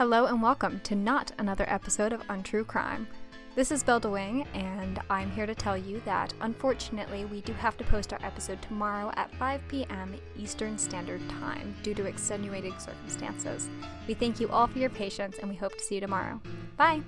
Hello and welcome to not another episode of Untrue Crime. This is Belle DeWing, and I'm here to tell you that unfortunately we do have to post our episode tomorrow at 5 p.m. Eastern Standard Time due to extenuating circumstances. We thank you all for your patience and we hope to see you tomorrow. Bye!